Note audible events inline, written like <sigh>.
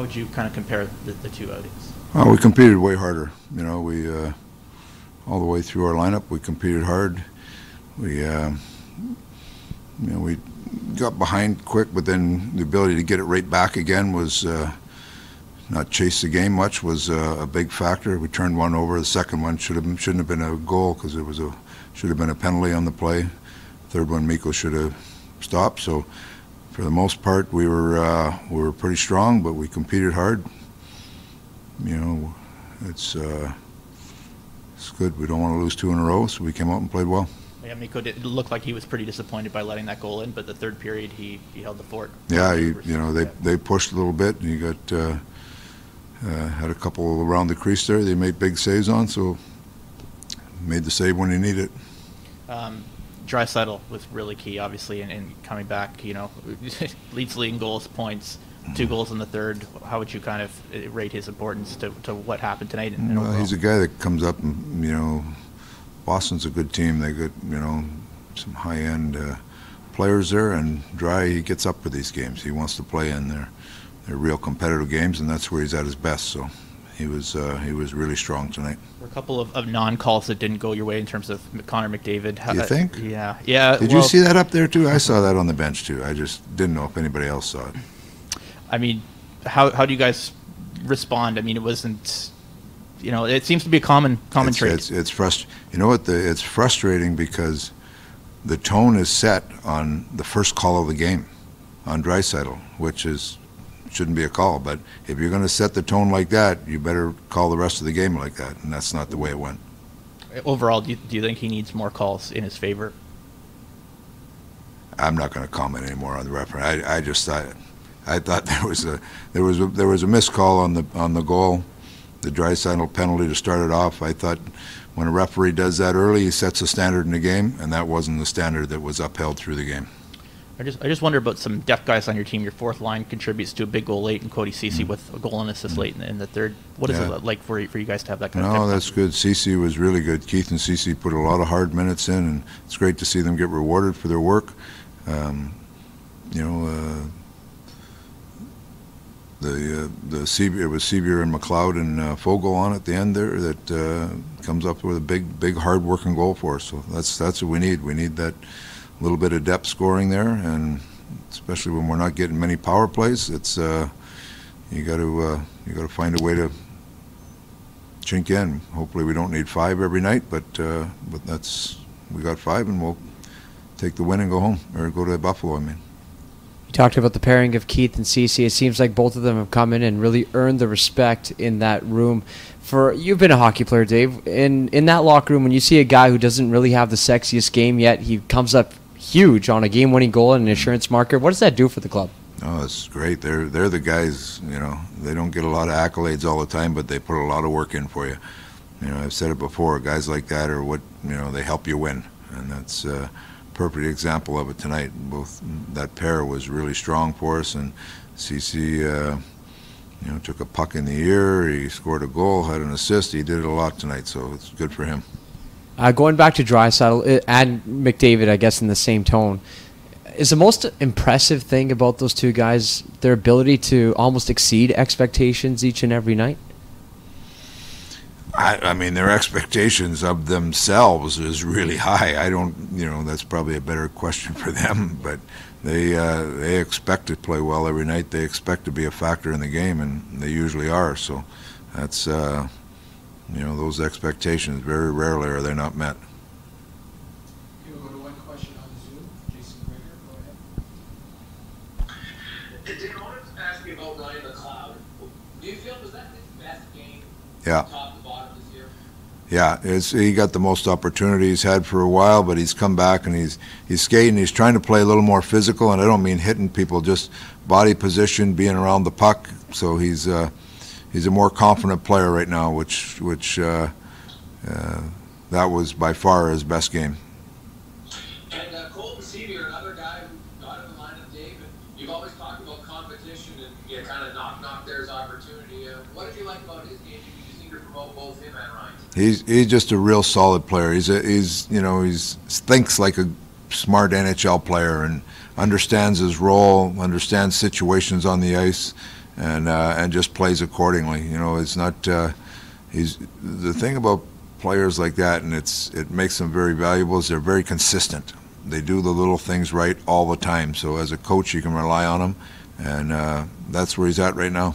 How would you kind of compare the, the two outings? Well, we competed way harder. You know, we uh, all the way through our lineup, we competed hard. We, uh, you know, we got behind quick, but then the ability to get it right back again was uh, not chase the game much was uh, a big factor. We turned one over. The second one should have shouldn't have been a goal because it was a should have been a penalty on the play. Third one, Mikko should have stopped. So for the most part, we were uh, we were pretty strong, but we competed hard. You know, it's uh, it's good. We don't want to lose two in a row, so we came out and played well. Yeah, Mikko did it looked like he was pretty disappointed by letting that goal in, but the third period he, he held the fort. Yeah, he, you know they they pushed a little bit, and he got uh, uh, had a couple around the crease there. They made big saves on, so made the save when he needed it. Um, Draisaitl was really key, obviously, in, in coming back. You know, <laughs> leads leading goals, points, two goals in the third. How would you kind of uh, rate his importance to, to what happened tonight? And well, he's a guy that comes up and you know, Boston's a good team. They got you know some high end uh, players there, and Drai he gets up for these games. He wants to play in there. They're real competitive games, and that's where he's at his best. So he was uh, he was really strong tonight. There were a couple of, of non calls that didn't go your way in terms of Connor McDavid. Do you think? Yeah, yeah. Did well, you see that up there too? I saw that on the bench too. I just didn't know if anybody else saw it. I mean, how how do you guys respond? I mean, it wasn't. You know, it seems to be a common common it's, trait. It's it's frust- You know what? The, it's frustrating because the tone is set on the first call of the game on Draisaitl, which is shouldn't be a call. But if you're going to set the tone like that, you better call the rest of the game like that, and that's not the way it went. Overall, do you, do you think he needs more calls in his favor? I'm not going to comment anymore on the referee. I, I just thought, I thought <laughs> there was a there was a, there was a missed call on the on the goal, the Draisaitl penalty to start it off. I thought when a referee does that early, he sets a standard in the game, and that wasn't the standard that was upheld through the game. I just I just wonder about some depth guys on your team. Your fourth line contributes to a big goal late, and Cody Ceci mm-hmm. with a goal and assist mm-hmm. late in, in, the third. What is yeah. it like for for you guys to have that kind no, of? No, that's good. Ceci was really good. Keith and Ceci put a lot of hard minutes in, and it's great to see them get rewarded for their work. Um, you know. Uh, the uh, the it was Sceviour and McLeod and uh, Foegele on at the end there that uh, comes up with a big big hard working goal for us. So that's that's what we need. We need that little bit of depth scoring there, and especially when we're not getting many power plays, it's uh, you got to uh, you got to find a way to chink in. Hopefully, we don't need five every night, but uh, but that's we got five, and we'll take the win and go home or go to Buffalo. I mean. You talked about the pairing of Keith and Ceci. It seems like both of them have come in and really earned the respect in that room. For you've been a hockey player, Dave. In in that locker room, when you see a guy who doesn't really have the sexiest game yet, he comes up huge on a game-winning goal in an insurance market. What does that do for the club? Oh, it's great. They're they're the guys. You know, they don't get a lot of accolades all the time, but they put a lot of work in for you. You know, I've said it before. Guys like that are what you know. They help you win, and that's a perfect example of it tonight. Both that pair was really strong for us, and Ceci. Uh, you know, took a puck in the ear. He scored a goal, had an assist. He did it a lot tonight, so it's good for him. Uh, going back to Draisaitl uh, and McDavid, I guess in the same tone, is the most impressive thing about those two guys their ability to almost exceed expectations each and every night? I, I, mean, their expectations of themselves is really high. I don't, you know, that's probably a better question for them. <laughs> But they uh, they expect to play well every night. They expect to be a factor in the game, and they usually are. So that's. Uh, you know, those expectations very rarely are they not met. We'll go to one question on Zoom. Jason Gregor, go ahead. Dan, I to ask you about Ryan McLeod. Do you feel was that his best game? Yeah. Top to bottom this year. Yeah, it's, he got the most opportunity he's had for a while, but he's come back and he's he's skating. He's trying to play a little more physical, and I don't mean hitting people, just body position, being around the puck. So he's. Uh, he's a more confident player right now, which which uh, uh, that was by far his best game. And uh, Colton Sceviour, another guy who got in the lineup, Dave. you've always talked about competition and you know, kind of knock knock there's opportunity. Uh, what did you like about his game? You just to promote both him and Ryan. He's he's just a real solid player. He's a, he's you know he's thinks like a smart NHL player and understands his role, understands situations on the ice and uh, and just plays accordingly. You know, it's not. Uh, he's the thing about players like that, and it's it makes them very valuable. Is they're very consistent. They do the little things right all the time. So as a coach, you can rely on them, and uh, that's where he's at right now.